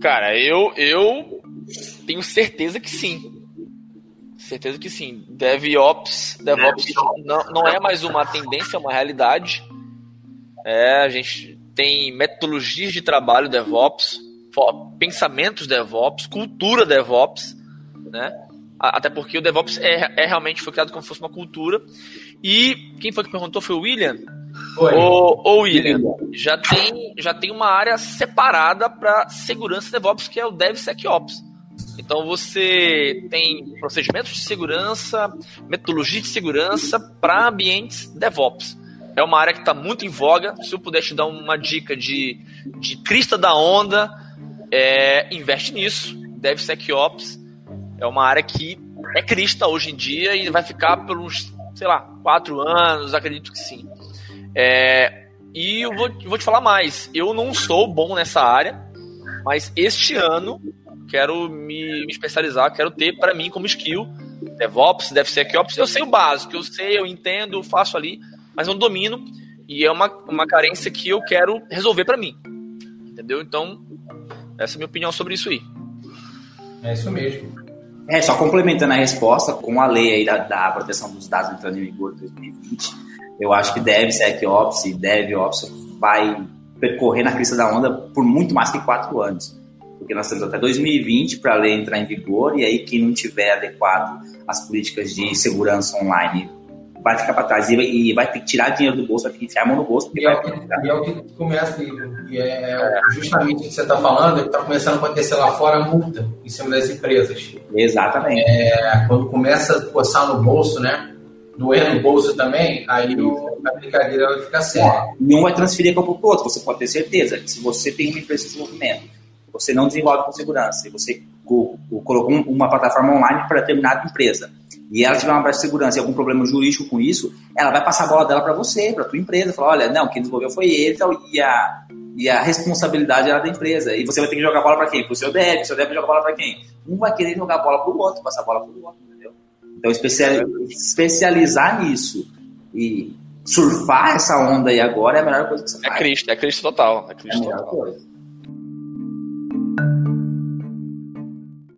Cara, eu, eu tenho certeza que sim. Certeza que sim. DevOps, DevOps não, não é mais uma tendência, é uma realidade. É, a gente tem metodologias de trabalho DevOps, pensamentos DevOps, cultura DevOps, né? Até porque o DevOps é, é realmente foi criado como se fosse uma cultura. E quem foi que perguntou foi o William. Ô, ô William, já tem, já tem uma área separada para segurança DevOps, que é o DevSecOps. Então você tem procedimentos de segurança, metodologia de segurança para ambientes DevOps. É uma área que está muito em voga. Se eu puder te dar uma dica de, de crista da onda, é, investe nisso. DevSecOps é uma área que é crista hoje em dia e vai ficar por uns, sei lá, quatro anos, acredito que sim. É, e eu vou, vou te falar mais. Eu não sou bom nessa área, mas este ano quero me, me especializar, quero ter para mim como skill DevOps, DevSecOps. Eu sei o básico, eu sei, eu entendo, faço ali, mas não domino e é uma, uma carência que eu quero resolver para mim. Entendeu? Então, essa é a minha opinião sobre isso aí. É isso mesmo. É, só complementando a resposta, com a lei aí da, da proteção dos dados entrando em vigor em 2020, eu acho que DevSecOps e DevOps vai percorrer na crista da onda por muito mais que quatro anos. Porque nós temos até 2020 para a lei entrar em vigor, e aí quem não tiver adequado às políticas de segurança online vai ficar para trás e vai, ter que tirar dinheiro do bolso, vai ter que enfiar a mão no bolso. E, é, o que, e é o que começa, e é, é justamente o que você está falando, está começando a acontecer lá fora a multa em cima das empresas. Exatamente. É, quando começa a coçar no bolso, né? Doer no bolso também, aí a brincadeira vai ficar séria. E um vai transferir para o outro, você pode ter certeza que se você tem uma empresa de desenvolvimento, você não desenvolve com segurança, e você colocou uma plataforma online para determinada empresa, e ela tiver uma baixa de segurança e algum problema jurídico com isso, ela vai passar a bola dela para você, para tua empresa, falar, olha, não, quem desenvolveu foi ele e a, e a responsabilidade era da empresa. E você vai ter que jogar a bola para quem? Para o seu dev, o seu dev joga a bola para quem? Um vai querer jogar a bola para o outro, passar a bola para o outro. Então, especializar nisso e surfar essa onda aí agora é a melhor coisa que você é faz. É Cristo, é Cristo total. É Cristo é total. Coisa.